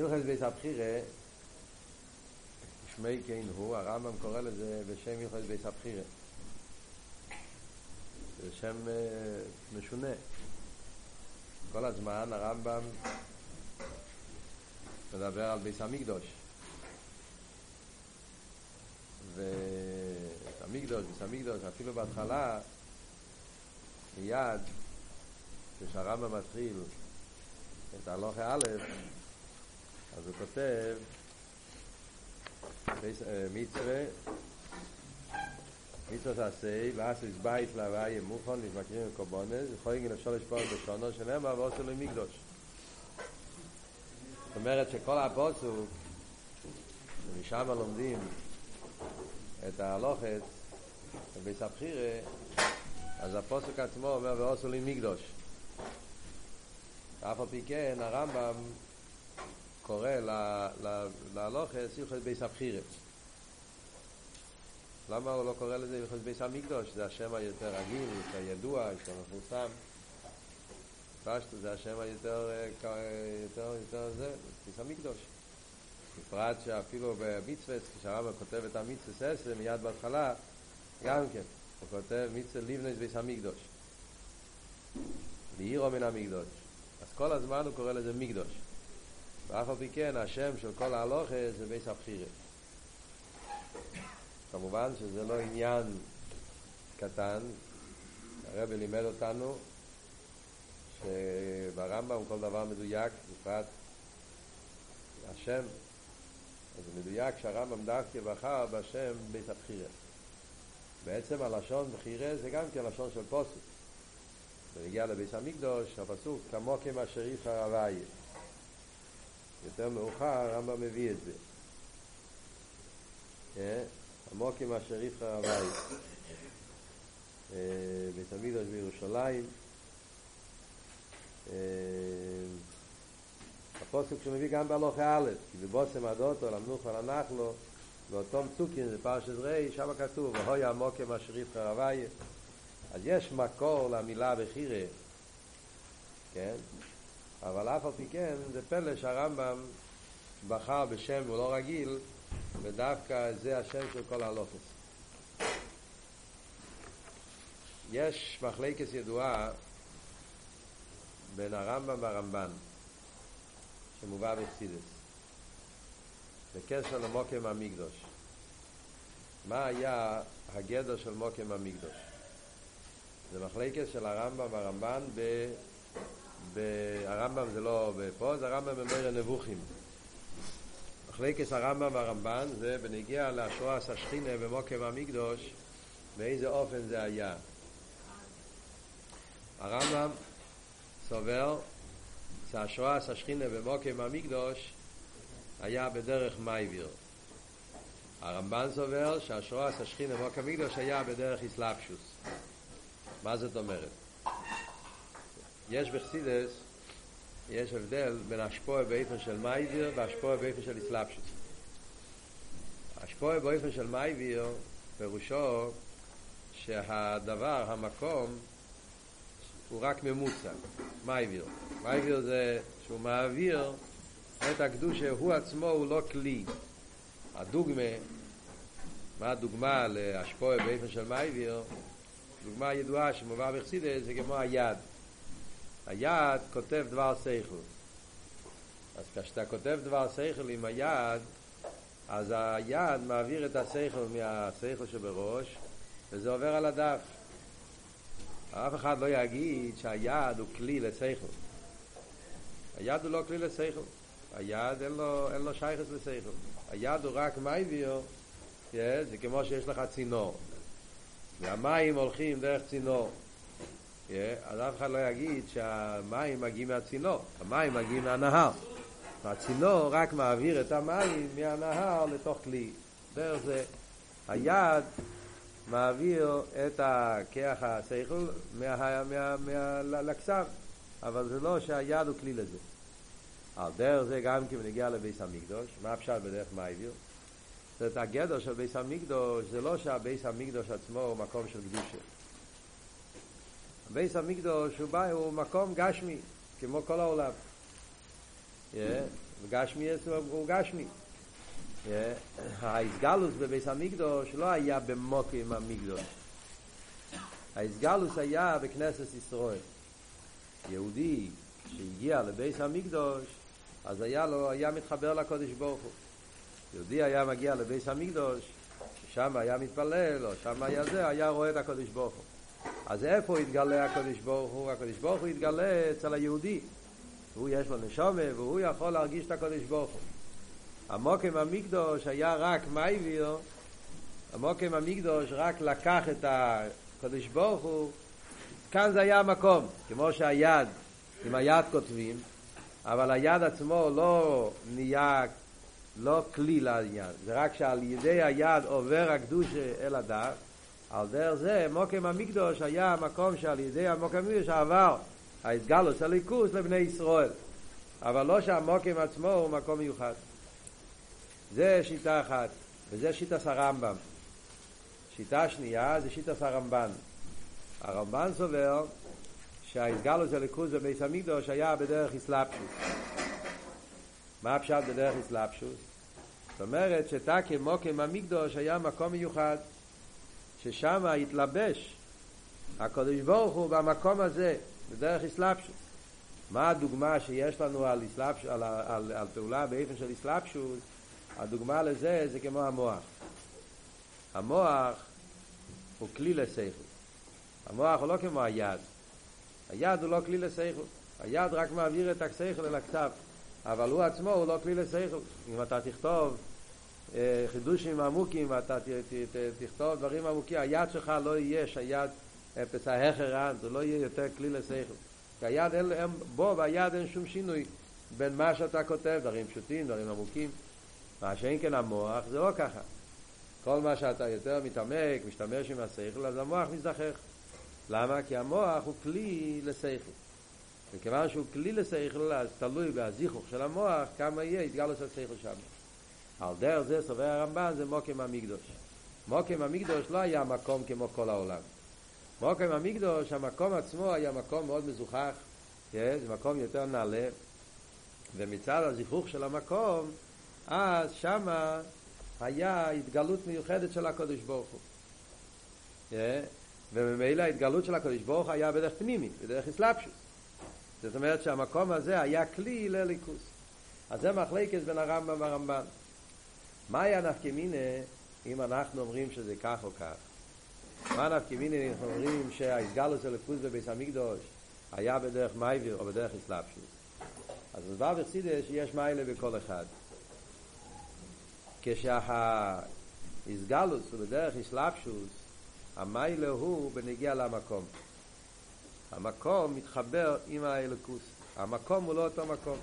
הלכות בית הבחירה, שמי כן הוא, הרמב"ם קורא לזה בשם הלכות בית הבחירה. זה שם משונה. כל הזמן הרמב"ם מדבר על בית המקדש. והמקדש, בית המקדש, אפילו בהתחלה, מיד, כשהרמב"ם מתחיל את הלוכה א', אז הוא כותב מצווה מצווה תעשי, לאסיס בית להוויה מוכן, נתמקרים וקורבונס, יכולים לשאול לשפור בשונו שנאמר ועושה לו מקדוש. זאת אומרת שכל הפוסוק, ומשם לומדים את ההלוכת, בבית הבחירה, אז הפסוק עצמו אומר ועשו לי מקדש. אף על פי כן הרמב"ם קורא להלכות הלכות בית הבחירה. למה הוא לא קורא לזה הלכות בית המקדש? זה השם היותר רגיל, יותר ידוע, יותר מפורסם. פשוט זה השם היותר יותר, יותר זה, בית המקדש. בפרט שאפילו במצווה, כשהרמב"ם כותב את המצוות עשה, מיד בהתחלה, גם כן, הוא כותב מצווה לבנות בית המקדש. ליראה מן המקדש. אז כל הזמן הוא קורא לזה מקדש. ואף על פי כן, השם של כל ההלכה זה בית הבחירה. כמובן שזה לא עניין קטן, הרבי לימד אותנו שברמב"ם כל דבר מדויק, בפרט השם, זה מדויק שהרמב"ם דווקא בחר בשם בית הבחירה. בעצם הלשון בחירה זה גם כן לשון של פוסק. זה הגיע לבית המקדוש, הפסוק כמוקם אשר יבחר הוויה. יותר מאוחר הרמב"ם מביא את זה. כן? עמוקים אשר יבחר הבית. בית המקדוש בירושלים. הפוסק שמביא גם בהלוכה א', כי בבושם הדוטו, למנוחו לנחלו, באותום צוקין, זה פרשת רי, שם כתוב, והוי עמוקים אשר יבחר הבית. אז יש מקור למילה בחירה, כן? אבל אף על פי כן, זה פלא שהרמב"ם בחר בשם הוא לא רגיל, ודווקא זה השם של כל הלוכס. יש מחלקת ידועה בין הרמב"ם והרמב"ן, שמובא בחסידס, בקשר למוקם המקדוש. מה היה הגדר של מוקם המקדוש? זה מחלקת של הרמב"ם והרמב"ן ב... הרמב"ם זה לא פה, זה הרמב"ם במויר נבוכים. מחלקת הרמב"ם והרמב"ן זה בנגיע להשרועס השכינה במוקם המקדוש באיזה אופן זה היה. הרמב"ם סובר שהשראת השכינה במקום המקדש היה בדרך מעביר. הרמב"ן סובר שהשראת השכינה במקום המקדש היה בדרך התלבשות. מה זאת אומרת? יש בחסידות יש הבדל בין השפעה באופן של מעביר והשפעה באופן של התלבשות. השפעה באופן של מעביר פירושו שהדבר, המקום, הוא רק ממוצע, מעביר. מעביר זה שהוא מעביר את הקדושה, הוא עצמו הוא לא כלי. הדוגמה, מה הדוגמה להשפעה באופן של מעביר? דוגמה ידועה שמובא בחסידות זה כמו היד. היד כותב דבר שכל. אז כשאתה כותב דבר שכל עם היד, אז היד מעביר את השכל מהשכל שבראש, וזה עובר על הדף. אף אחד לא יגיד שהיד הוא כלי לשכל. היד הוא לא כלי לשכל. היד אין לו, אין לו שייכס לשכל. היד הוא רק מייביר, yeah, זה כמו שיש לך צינור. והמים הולכים דרך צינור. אז אף אחד לא יגיד שהמים מגיעים מהצינור, המים מגיעים מהנהר. והצינור רק מעביר את המים מהנהר לתוך כלי. דרך זה היד מעביר את הכיח השכל לכסף, אבל זה לא שהיד הוא כלי לזה. על דרך זה גם כי בנגיע לביס המקדוש, מה אפשר בדרך מה העביר? זאת הגדר של ביס המקדוש זה לא שהביס המקדוש עצמו הוא מקום של קדושה. בייס המקדוש הוא בא, הוא מקום גשמי, כמו כל העולם. Yeah. וגשמי הוא גשמי. האיסגלוס בביס המקדוש לא היה במוקים המקדוש. האיסגלוס היה בכנסת ישראל. יהודי שהגיע לביס המקדוש, אז היה לו, היה מתחבר לקודש ברוך הוא. יהודי היה מגיע לביס המקדוש, שם היה מתפלל, או שם היה זה, היה רואה את הקודש ברוך הוא. אז איפה התגלה הקודש ברוך הוא? הקודש ברוך הוא התגלה אצל היהודי. הוא יש לו נשומה, והוא יכול להרגיש את הקודש ברוך הוא. המוקם המקדוש היה רק מייביר, המוקם המקדוש רק לקח את הקודש ברוך הוא, כאן זה היה המקום, כמו שהיד, עם היד כותבים, אבל היד עצמו לא נהיה, לא כלי לעניין, זה רק שעל ידי היד עובר הקדוש אל הדף, על דרך זה מוקם המקדוש היה המקום שעל ידי המוקם המקדוש עבר ההסגלוס הליכוס לבני ישראל. אבל לא שהמוקם עצמו הוא מקום מיוחד. זה שיטה אחת וזה שיטה סרמב"ם שיטה שנייה זה שיטה סרמב"ן הרמב"ן. סובר שההסגלוס הליכוס בבית המקדוש היה בדרך אסלאפשוס מה הפשט בדרך אסלאפשוס? זאת אומרת שתקי מוקם המקדוש היה מקום מיוחד ששם התלבש הקדוש ברוך הוא במקום הזה בדרך אסלאפשוס מה הדוגמה שיש לנו על, אסלאפש, על, על, על פעולה באופן של אסלאפשוס הדוגמה לזה זה כמו המוח. המוח הוא כלי לסייכות המוח הוא לא כמו היד. היד הוא לא כלי לסייכות היד רק מעביר את הסייכות אל הכתב אבל הוא עצמו הוא לא כלי לסייכות אם אתה תכתוב חידושים עמוקים ואתה תכתוב דברים עמוקים. היד שלך לא יהיה שהיד אפס ההכר זה לא יהיה יותר כלי לשכל כי היד אין, אין, בו ביד אין שום שינוי בין מה שאתה כותב דברים פשוטים דברים עמוקים. מה שאין כן המוח זה לא ככה. כל מה שאתה יותר מתעמק משתמש עם השכל אז המוח מזדחך למה? כי המוח הוא כלי לשכל וכיוון שהוא כלי לשכל אז תלוי בהזיכוך של המוח כמה יהיה התגלוס השכל שם על דרך זה סובר הרמב"ן זה מוקם המקדוש. מוקם המקדוש לא היה מקום כמו כל העולם. מוקם המקדוש המקום עצמו היה מקום מאוד מזוכח כן? זה מקום יותר נעלה. ומצד הזיכוך של המקום אז שמה היה התגלות מיוחדת של הקודש ברוך הוא. כן? וממילא ההתגלות של הקודש ברוך היה בדרך פנימית, בדרך אסלאפשוס זאת אומרת שהמקום הזה היה כלי לליכוס. אז זה מחלקת בין הרמב"ם והרמב"ן מה היה נפקא מינה אם אנחנו אומרים שזה כך או כך? מה נפקא מינה אם אנחנו אומרים שהאיסגלוס אלוקוס בביס המקדוש היה בדרך מייביר או בדרך אסלאפשוס? אז מדבר בחסידס שיש מיילה בכל אחד. כשהאיסגלוס הוא בדרך אסלאפשוס, המיילה הוא בנגיע למקום. המקום מתחבר עם האלוקוס. המקום הוא לא אותו מקום.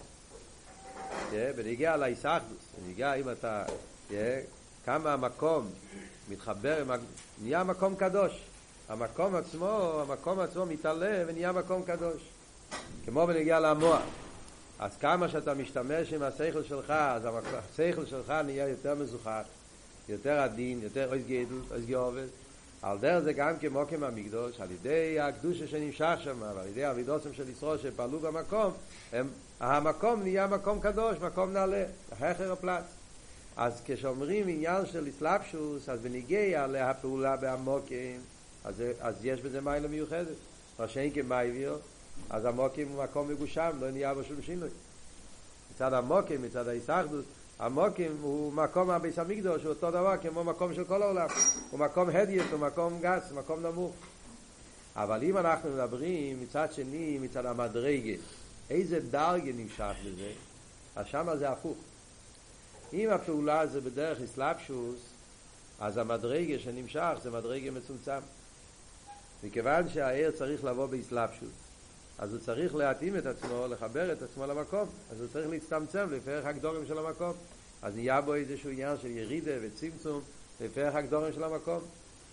בנגיע לאיסאחדוס, בנגיע אם אתה כמה המקום מתחבר, נהיה מקום קדוש. המקום עצמו, המקום עצמו מתעלה ונהיה מקום קדוש. כמו בנגיע למוח. אז כמה שאתה משתמש עם השכל שלך, אז השכל שלך נהיה יותר מזוכח, יותר עדין, יותר אויס גדול, אויס גאובס. על דרך זה גם כמו המקדוש, על ידי הקדושה שנמשך שם, ועל ידי אבידוסם של ישראל שפעלו במקום, הם, המקום נהיה מקום קדוש, מקום נעלה, החכר הפלץ. אז כשאומרים עניין של אסלאפשוס, אז בניגיע להפעולה בעמוקים, אז, אז יש בזה מיילה מיוחדת. מה שאין כמייביר, אז המוקים הוא מקום מגושם, לא נהיה בו שום שינוי. מצד המוקים, מצד ההיסחדוס, המוקים הוא מקום הביס המקדוש, הוא אותו דבר כמו מקום של כל העולם. הוא מקום הדיוט, הוא מקום גס, מקום נמוך. אבל אם אנחנו מדברים מצד שני, מצד המדרגה, איזה דרגה נמשך לזה, אז שמה זה הפוך. אם הפעולה זה בדרך אסלאפשוס, אז המדרגה שנמשך זה מדרגה מצומצם. מכיוון שהעיר צריך לבוא באסלאפשוס, אז הוא צריך להתאים את עצמו, לחבר את עצמו למקום, אז הוא צריך להצטמצם לפרח הגדורים של המקום. אז נהיה בו איזשהו עניין של ירידה וצמצום לפרח הגדורים של המקום.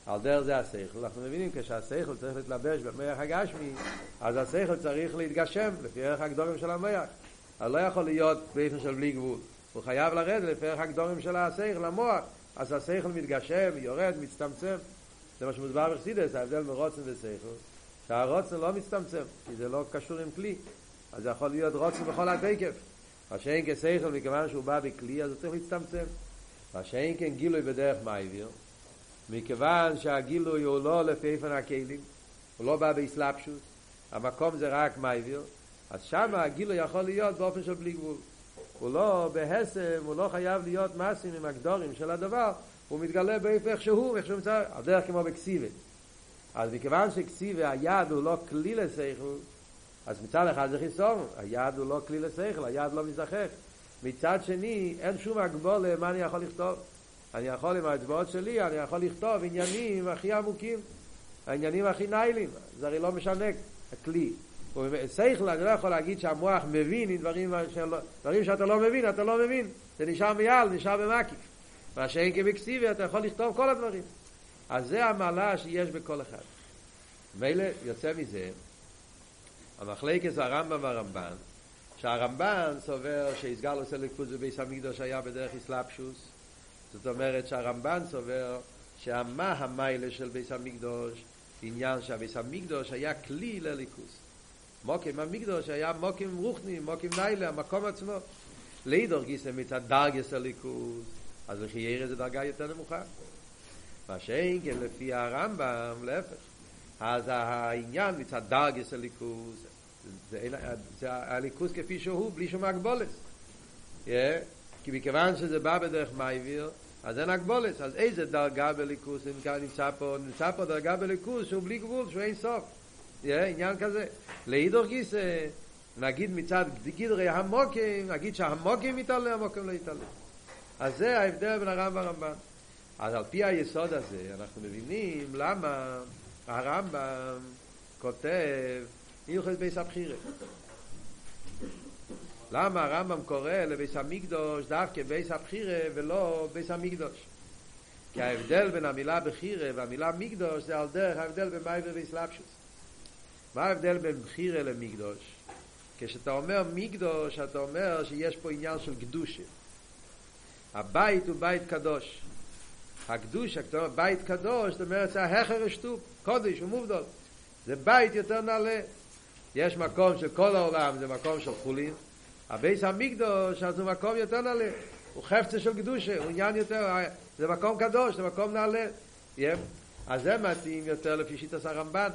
על דרך זה השכל. אנחנו מבינים כשהשכל צריך להתלבש במח הגשמי, אז השכל צריך להתגשם לפי ערך הגדורים של המח. אז לא יכול להיות באופן של בלי גבול. הוא חייב לרדת לפי ערך הגדורים של השכל, המוח. אז השכל מתגשם, יורד, מצטמצם. זה מה שמוסבר בחסידס, ההבדל מרוצן ושכל. שהרוצן לא מצטמצם, כי זה לא קשור עם כלי. אז זה יכול להיות רוצן בכל התקף. מה שאין כסייכל מכיוון שהוא בא בכלי אז הוא צריך להצטמצם מה שאין כן גילוי בדרך מייביר מכיוון שהגילוי הוא לא לפי איפן הכלים הוא לא בא באסלאפשוס המקום זה רק מייביר אז שם הגילוי יכול להיות באופן של בלי גבול הוא לא בהסם, הוא לא חייב להיות מסים עם הגדורים של הדבר, הוא מתגלה איך שהוא, איך שהוא מצא, הדרך כמו בקסיבה. אז מכיוון שקסיבה היד הוא לא כלי לשכל, אז מצד אחד זה חיסון, היד הוא לא כלי לשכל, היד לא מזדחך. מצד שני, אין שום הגבול מה אני יכול לכתוב. אני יכול עם האצבעות שלי, אני יכול לכתוב עניינים הכי עמוקים, העניינים הכי ניילים, זה הרי לא משנה הכלי. שכל, אני לא יכול להגיד שהמוח מבין עם דברים, שלא, דברים שאתה לא מבין, אתה לא מבין. זה נשאר מיעל, נשאר במקיף. מה שאין כבקסיבי, אתה יכול לכתוב כל הדברים. אז זה המעלה שיש בכל אחד. מילא יוצא מזה, המחלקת הרמב"ם והרמב"ן, שהרמב"ן סובר שיסגר לו סלקות בביס המקדוש היה בדרך אסלאפשוס, זאת אומרת שהרמב"ן סובר שהמה המיילה של ביס המקדוש, עניין שהביס המקדוש היה כלי לליכוס. מוקים המקדוש היה מוקים רוחני, מוקים לילה, המקום עצמו. לידור גיסא מצד דרגס הליכוז, אז לכי ירא זה דרגה יותר נמוכה. מה שאין כן לפי הרמב"ם, להפך. אז העניין מצד דרגס הליכוז, זה, זה, הליכוז כפי שהוא, בלי שום הגבולת. Yeah. כי מכיוון שזה בא בדרך מייביר, אז אין הגבולת. אז איזה דרגה בליכוז נמצא פה? נמצא פה דרגה בליכוז שהוא בלי גבול, שהוא אין סוף. עניין כזה. לאידור גיס, נגיד מצד גדרי המוקים, נגיד שהמוקים יתעלה, המוקים לא יתעלה. אז זה ההבדל בין הרמב"ם והרמב"ם. אז על פי היסוד הזה אנחנו מבינים למה הרמב"ם כותב הלכות ביס הבחירה. למה הרמב"ם קורא לביס המקדוש דווקא ביס הבחירה ולא ביס המקדוש? כי ההבדל בין המילה בחירה והמילה מקדוש זה על דרך ההבדל בין מייבר ואסלאפשוס. מה ההבדל בין בחירה למקדוש? כשאתה אומר מקדוש, אתה אומר שיש פה עניין של קדושה. הבית הוא בית קדוש. הקדוש, אומר בית קדוש, זאת אומרת, זה ההכר השטוף, קודש ומובדל. זה בית יותר נעלה. יש מקום של כל העולם, זה מקום של חולין. הבית המקדש, אז הוא מקום יותר נעלה. הוא חפצה של קדושה, הוא עניין יותר, זה מקום קדוש, זה מקום נעלה. אז זה מתאים יותר לפי שיטת הרמב"ן.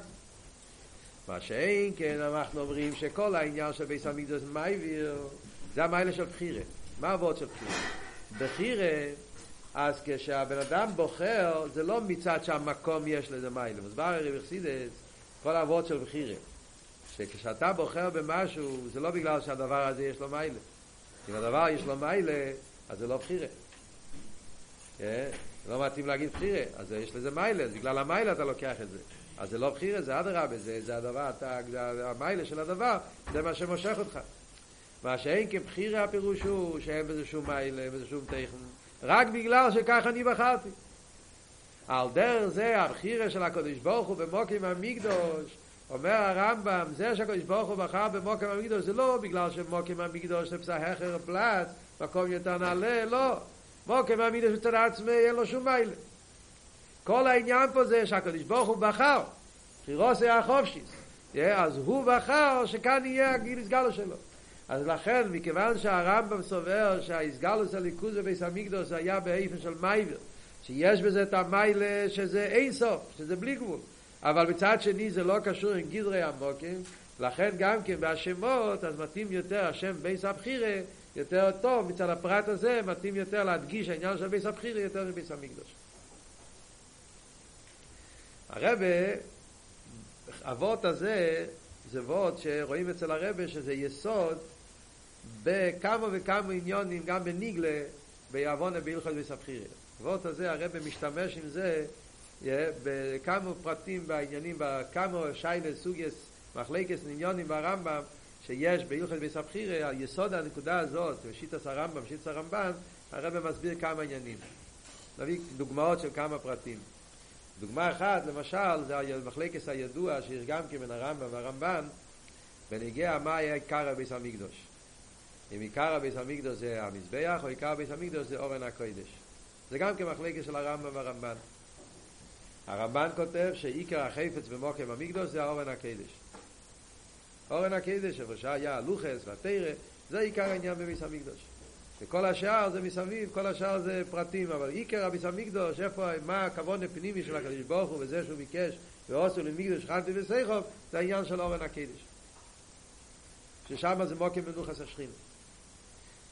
מה שאין כן אנחנו אומרים שכל העניין של בית המקדש מעביר זה המעלה של בחירה. מה עבוד של בחירה? בחירה אז כשהבן אדם בוחר זה לא מצד שהמקום יש לזה מעלה מוסבר הרי בחסידות כל העבוד של בחירה. שכשאתה בוחר במשהו זה לא בגלל שהדבר הזה יש לו מיילה אם הדבר יש לו מיילה אז זה לא בחירה. זה לא מתאים להגיד בחירה אז יש לזה מיילה בגלל המיילה אתה לוקח את זה אז זה לא בחירה, זה אדרבה, זה, זה הדבר, אתה, המיילה של הדבר, זה מה שמושך אותך. מה שאין כבחירה הפירוש הוא שאין בזה שום מיילה, בזה שום תכן, רק בגלל שכך אני בחרתי. על דרך זה הבחירה של הקדוש ברוך הוא במוקים המקדוש, אומר הרמב"ם, זה שהקדוש ברוך הוא בחר במוקים המקדוש, זה לא בגלל שמוקים המקדוש זה פסחר פלט, מקום יותר נעלה, לא. מוקים המקדוש מצד עצמי אין לו שום מיילה. כל העניין פה זה שהקדוש ברוך הוא בחר, חירוס היה חופשיס, אז הוא בחר שכאן יהיה הגיל הסגלו שלו. אז לכן, מכיוון שהרמב"ם סובר שהאיסגלוס הליכוז בביס המקדוש היה באיפן של מייבר, שיש בזה את המיילה שזה אין סוף, שזה בלי גבול. אבל מצד שני זה לא קשור עם גדרי המוקים, לכן גם כן בהשמות, אז מתאים יותר השם ביס הבחירה, יותר טוב, מצד הפרט הזה מתאים יותר להדגיש העניין של ביס הבחירה יותר מביס המקדוש. הרבה, אבות הזה, זה אבות שרואים אצל הרבה שזה יסוד בכמה וכמה עניונים, גם בניגלה, ביעוונה בהלכות בסבחירה. אבות הזה, הרבה משתמש עם זה בכמה פרטים בעניינים, בכמה שיילה סוגס, מחלקס עניונים ברמב"ם, שיש בהלכות בסבחירה, על יסוד הנקודה הזאת, בשיטס הרמב"ם, בשיטס הרמב"ן, הרבה מסביר כמה עניינים. נביא דוגמאות של כמה פרטים. דוגמה אחת, למשל, זה המחלקס הידוע שיש גם כן בין הרמב"ם והרמב"ן, בנגיע מה היה עיקר הביס המקדוש. אם עיקר הביס המקדוש זה המזבח, או עיקר הביס המקדוש זה אורן הקודש. זה גם כן של הרמב"ם והרמב"ן. הרמב"ן כותב שעיקר החפץ במוקם המקדוש זה האורן הקדש. אורן הקדש, איפה שהיה הלוחס והתרא, זה עיקר העניין בביס המקדוש. וכל השאר זה מסביב, כל השאר זה פרטים, אבל עיקר הביס המקדוש, איפה, מה הכבוד הפנימי של הקדוש ברוך הוא וזה שהוא ביקש, ועושו למקדוש חנתי וסייחוב, זה העניין של ארון הקודש. ששם זה מקום מנוחת השכינה.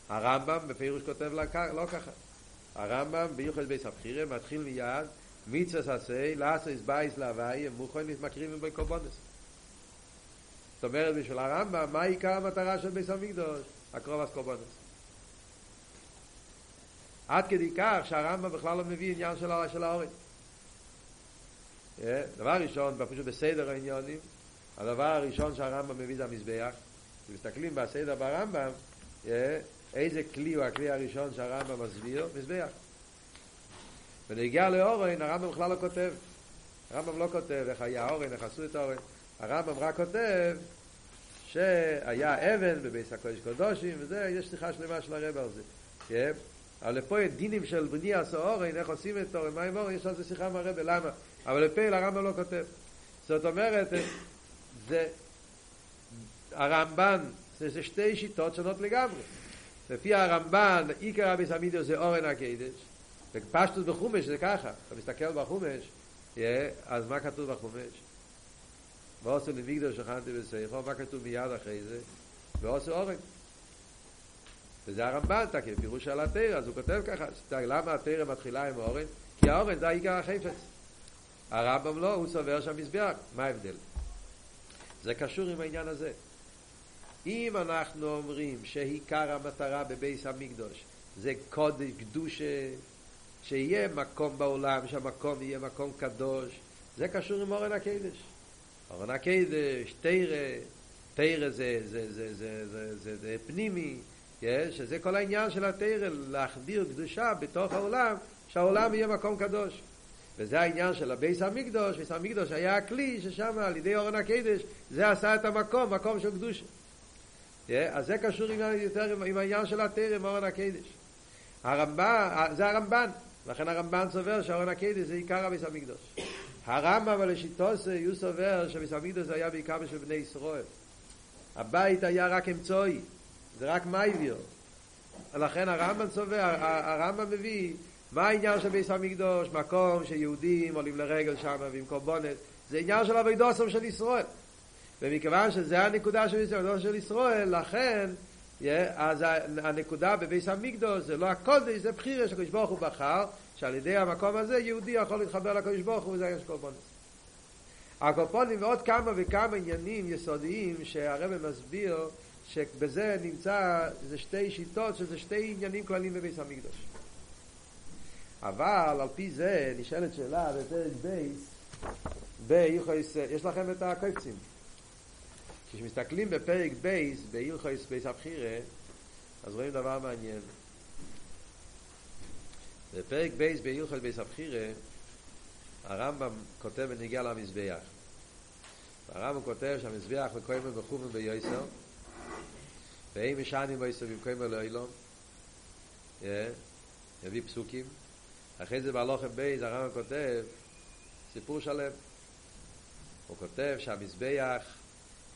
הרמב"ם בפירוש כותב לא ככה. הרמב"ם ביוחד בית הבחירה מתחיל מיד מצוות עשה, לעשות בית לה', מוכן מקריבים בו קורבנות. זאת אומרת, בשביל הרמב"ם, מה עיקר המטרה של בית המקדש? הקרבת קורבנות. עד כדי כך שהרמב"ם בכלל לא מביא עניין של, של הארון. דבר ראשון, פשוט בסדר העניונים, הדבר הראשון שהרמב"ם מביא זה המזבח. כשמסתכלים בסדר ברמב"ם, איזה כלי הוא הכלי הראשון שהרמב"ם מסביר? מזבח. ונגיע לאורן, הרמב"ם בכלל לא כותב. הרמב"ם לא כותב איך היה אורן, איך עשו את אורן. הרמב"ם רק כותב שהיה אבן בביס הקודש קודושים, וזה, יש שיחה שלמה של הרב על זה. אבל יש דינים של בני אורן, איך עושים את אורן, מה עם אורן, יש על זה שיחה הרב, למה? אבל לפה הרמב"ם לא כותב. זאת אומרת, זה הרמב"ן, זה, זה שתי שיטות שונות לגמרי. לפי הרמב"ן, עיקר הביס המידו זה אורן הקדש, ופשטוס בחומש זה ככה, אתה מסתכל בחומש, yeah, אז מה כתוב בחומש? ועושו לביגדו שכנתי בסייכו, מה כתוב מיד אחרי זה? ועושו אורן. וזה הרמב"ן, אתה פירוש על התרא, אז הוא כותב ככה, למה התרא מתחילה עם אורן? כי האורן זה העיקר החפץ. הרמב"ם לא, הוא סובר שהמזבח, מה ההבדל? זה קשור עם העניין הזה. אם אנחנו אומרים שעיקר המטרה בבייס המקדוש זה קודש, קדושה, שיהיה מקום בעולם, שהמקום יהיה מקום קדוש, זה קשור עם אורן הקדש. אורן הקדש, תרא, תרא זה, זה, זה, זה, זה, זה, זה פנימי, שזה כל העניין של התורה, להחדיר קדושה בתוך העולם, שהעולם יהיה מקום קדוש. וזה העניין של הבית המקדש, בית המקדש היה הכלי ששם על ידי ארון הקודש, זה עשה את המקום, מקום של קדושה. אז זה קשור עם, יותר עם העניין של התורה, ארון הקודש. הרמב"ן, זה הרמב"ן, לכן הרמב"ן סובר שארון הקודש זה עיקר הבית המקדש. הרמב"ם אבל לשיטתו הוא סובר שבית המקדש היה בעיקר בשביל בני ישראל. הבית היה רק אמצעי, זה רק מייביר. לכן הרמב"ם סובר, הרמב"ם מביא מה העניין של ביס המקדוש, מקום שיהודים עולים לרגל שם ועם קורבנות, זה עניין של אבידוסם של ישראל. ומכיוון שזה הנקודה של ישראל, של ישראל, לכן, אז הנקודה בביס המקדוש זה לא הקודש, זה בחירה שהקדוש ברוך הוא בחר, שעל ידי המקום הזה יהודי יכול להתחבר לקדוש ברוך הוא, וזה יש קורבנות. הקורבנות ועוד כמה וכמה עניינים יסודיים שהרבי מסביר שבזה נמצא, זה שתי שיטות, שזה שתי עניינים כלליים בבית המקדש. אבל על פי זה נשאלת שאלה בפרק ב', ביוחס, יש לכם את הקופצים. כשמסתכלים בפרק ב', בהלכות בית הבחירה, אז רואים דבר מעניין. בפרק ב', בהלכות בית הבחירה, הרמב"ם כותב בנגיע למזבח. הרמב"ם כותב שהמזבח מקוימה בחומן ביוסר, ואין משענים ביוסר במקוימה לאילום, יביא פסוקים. אחרי זה בהלוכם בייס הרמב"ם כותב סיפור שלם. הוא כותב שהמזבח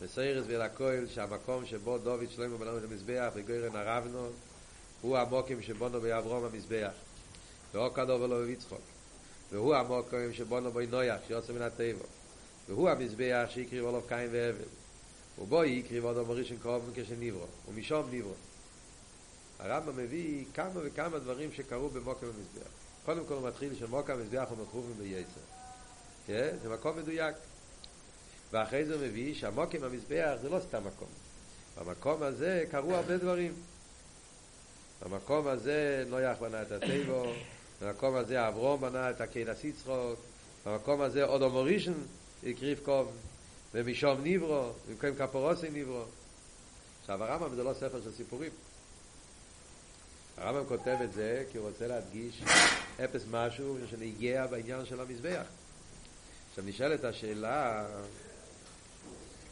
בסיירס ולכויל שהמקום שבו דוד שלמה בנו את המזבח וגוירן הרבנו הוא המוקים שבונו באברום המזבח ואו כדו ולא בביצחוק והוא המוקים שבונו בו נויח שיוצא מן הטבע והוא המזבח שיקריב עליו קין והבל ובו יקריב עוד המורישן קרוב כשנברו ומשום נברו הרמב"ם מביא כמה וכמה דברים שקרו במוקם המזבח קודם כל הוא מתחיל שמוקם המזבח הוא מחובים בייצר כן? זה מקום מדויק ואחרי זה מביא שהמוקים המזבח זה לא סתם מקום. במקום הזה קרו הרבה דברים. במקום הזה נויח בנה את הטבו, במקום הזה אברום בנה את הקהילס יצחוק, במקום הזה אודו מורישן הקריב קום, ומשום ניברו, במקום כפורוסי ניברו. עכשיו הרמב"ם זה לא ספר של סיפורים. הרמב"ם כותב את זה כי הוא רוצה להדגיש אפס משהו שנגיע בעניין של המזבח. עכשיו נשאלת השאלה,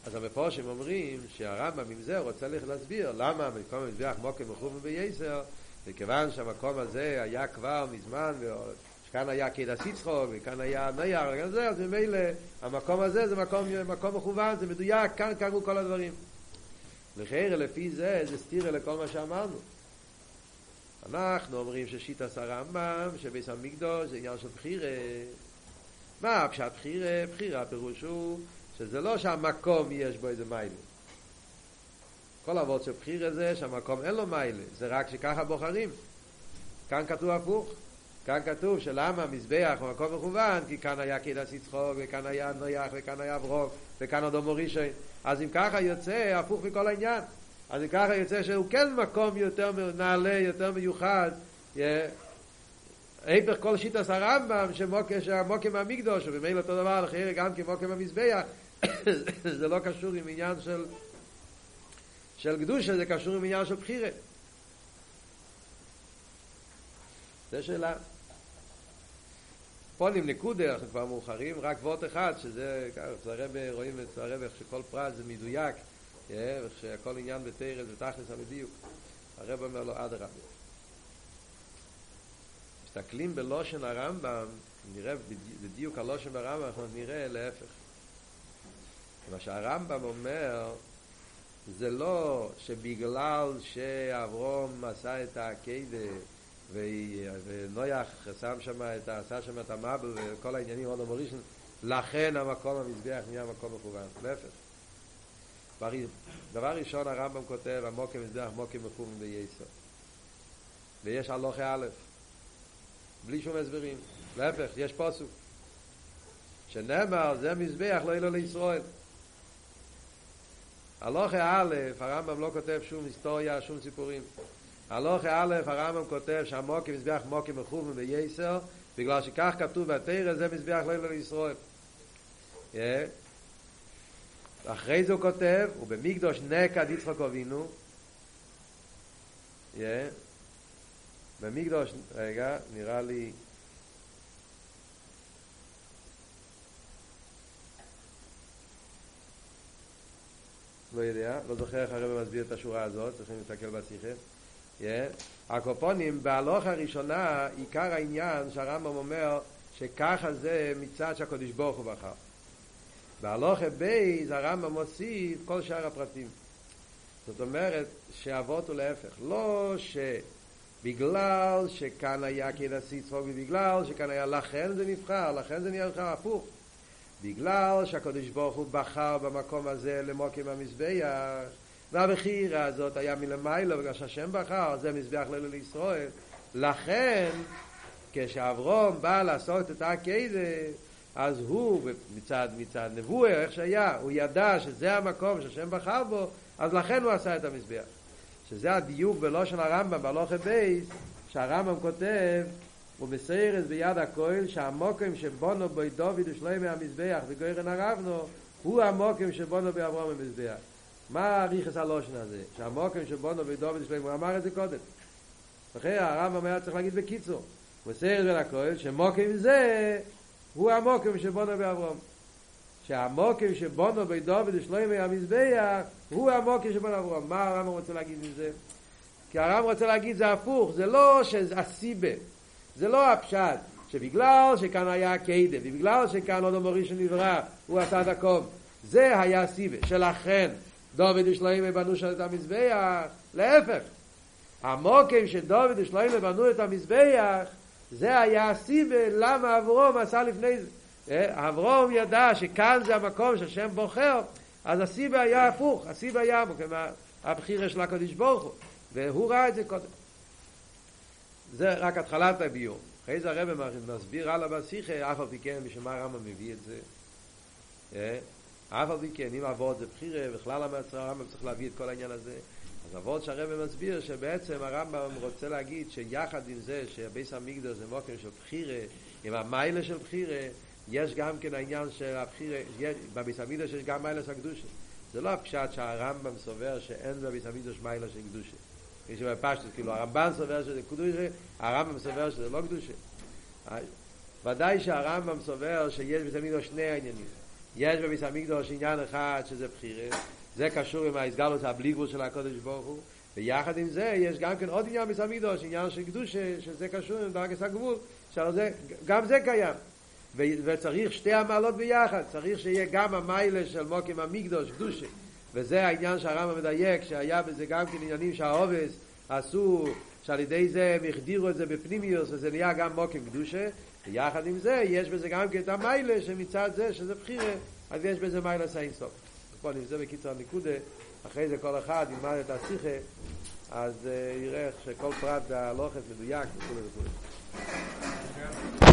אז המפורשים אומרים שהרמב"ם עם זה רוצה להסביר למה במקום המזבח מוקם מחום בייסר וכיוון שהמקום הזה היה כבר מזמן וכאן היה קדס יצחוק וכאן היה נייר וגם זה אז ממילא המקום הזה זה מקום, מקום מכוון זה מדויק כאן קרו כל הדברים. לכן לפי זה זה סתירה לכל מה שאמרנו. אנחנו אומרים ששיטס הרמב"ם שביס המקדוש זה עניין של בחירה. מה הפשט בחירה? בחירה הפירוש הוא שזה לא שהמקום יש בו איזה מיילה. כל אבות של בחירה זה שהמקום אין לו מיילה זה רק שככה בוחרים. כאן כתוב הפוך כאן כתוב שלמה מזבח במקום מכוון כי כאן היה קידס יצחוק וכאן היה נויח וכאן היה ברוק וכאן אדום מורישי. אז אם ככה יוצא הפוך מכל העניין. אז אם ככה יוצא שהוא כן מקום יותר נעלה יותר מיוחד היפך כל שיטס הרמב"ם שהמוקם המקדוש ובמילא אותו דבר לחייר גם כמוקם המזבח זה לא קשור עם עניין של של קדושה זה קשור עם עניין של בחירה. זה שאלה פונים נקודה, אנחנו כבר מאוחרים, רק וורט אחד, שזה, ככה, הרבה רואים את הרבה איך שכל פרט זה מדויק, איך שכל עניין בתרס ותכלס המדיוק. הרב אומר לו, עד הרבה. מסתכלים בלושן הרמב"ם, נראה בדיוק הלושן ברמב"ם, אנחנו נראה להפך. מה שהרמב"ם אומר, זה לא שבגלל שאברום עשה את העקדה ונויח שם שם את, עשה שם את המבל וכל העניינים עוד המורישן, לכן המקום המזבח נהיה מקום מכוון, להפך. דבר ראשון הרמב"ם כותב, המוקם מזבח מוקם מכוון בייסו. ויש הלוכי א', בלי שום הסברים. להפך, יש פוסוק. שנאמר, זה מזבח לא ילו לישראל. הלוכי א', הרמב"ם לא כותב שום היסטוריה, שום סיפורים. הלוכה א', הרמב"ם כותב שהמוקים מזבח מוקים מכוון בייסר, בגלל שכך כתוב בתרא, זה מזבח לילה לישראל. אחרי זה הוא כותב, ובמקדוש נקד יצחק אבינו, במקדוש, רגע, נראה לי... לא יודע, לא זוכר איך הרב מסביר את השורה הזאת, צריכים להסתכל בשיחה. הקופונים בהלוך הראשונה עיקר העניין שהרמב"ם אומר שככה זה מצד שהקדוש ברוך הוא בחר. בהלוך בייז הרמב"ם מוסיף כל שאר הפרטים. זאת אומרת שאבות הוא להפך. לא שבגלל שכאן היה כנשיא צחוק ובגלל שכאן היה לכן זה נבחר לכן זה נהיה לך הפוך. בגלל שהקדוש ברוך הוא בחר במקום הזה למוקים המזבח והבחירה הזאת היה מלמעלה בגלל שהשם בחר, זה מזבח לילה לישראל. לכן, כשאברום בא לעשות את הקיידה, אז הוא, מצד, מצד נבואה, איך שהיה, הוא ידע שזה המקום שהשם בחר בו, אז לכן הוא עשה את המזבח. שזה הדיוק בלשון הרמב"ם, בהלכה ב', שהרמב"ם כותב, ומסורת ביד הכל, שהמקום שבנה בו דוד ושלמה המזבח בגורן ארוונה, הוא המקום שבנה בו אברהם המזבח. מה אריכות הלשון הזה? שהמקום שבנה דוד ושלמה, הוא אמר את זה קודם. הרי הרמב"ם היה צריך להגיד בקיצור. הוא עושה את זה לכהל, שמוקם זה הוא המוקם שבונו באברום. שהמוקם שבונו בדובר שלהם המזבח הוא המוקם שבונו באברום. מה הרמב"ם רוצה להגיד מזה? כי הרמב"ם רוצה להגיד זה הפוך, זה לא הסיבה, זה לא הפשט. שבגלל שכאן היה קיידה, ובגלל שכאן עוד המורי שנברא, הוא עשה הקום. זה היה סיבה, שלכן דוד ושלוים בנו של את המזבח, להפך. המוקם שדוד ושלוים בנו את המזבח, זה היה הסיבה למה אברום עשה לפני זה. אברום ידע שכאן זה המקום שהשם בוחר, אז הסיבה היה הפוך, הסיבה היה הבחירה של הקדוש ברוך הוא, והוא ראה את זה קודם. זה רק התחלת הביור. אחרי זה הרב מסביר הלאה בשיחה, אף על פי כן, בשביל מה הרמב"ם מביא את זה. אף על פי כן, אם אבות זה בחירה, בכלל הרמב"ם צריך להביא את כל העניין הזה. אז אבות שהרבא מסביר שבעצם הרמב"ם רוצה להגיד שיחד עם זה שביס המקדוש זה מוקר של בחירה, עם המיילה של בחירה, יש גם כן העניין של הבחירה, בביס המקדוש יש גם מיילה של קדושה. זה לא הפשט שהרמב"ם סובר שאין בביס המקדוש מיילה של קדושה. מי שבפשט, כאילו הרמב"ם סובר שזה קדושה, הרמב"ם סובר שזה לא קדושה. ודאי שהרמב"ם סובר שיש בביס המקדוש שני העניינים. יש בביס המקדוש עניין אחד שזה בחירה, זה קשור עם ההסגלות הבלי של הקודש ברוך הוא, ויחד עם זה יש גם כן עוד עניין בביס המקדוש, עניין של קדוש, שזה קשור עם דרגס הגבול, שזה, גם זה קיים. ו- וצריך שתי המעלות ביחד, צריך שיהיה גם המיילה של מוקים המקדוש, קדושה, וזה העניין שהרמב"ם מדייק, שהיה בזה גם כן עניינים שהעובס עשו, שעל ידי זה הם החדירו את זה בפנימיוס, וזה נהיה גם מוקים קדושה, ויחד עם זה יש בזה גם כן את המיילה, שמצד זה שזה בחירה, אז יש בזה מיילה סיינסוף. פה נמצא בקיצר נקודה, אחרי זה כל אחד ילמד את השיחה, אז יראה שכל פרט זה הלוחס מדויק וכו' וכו'.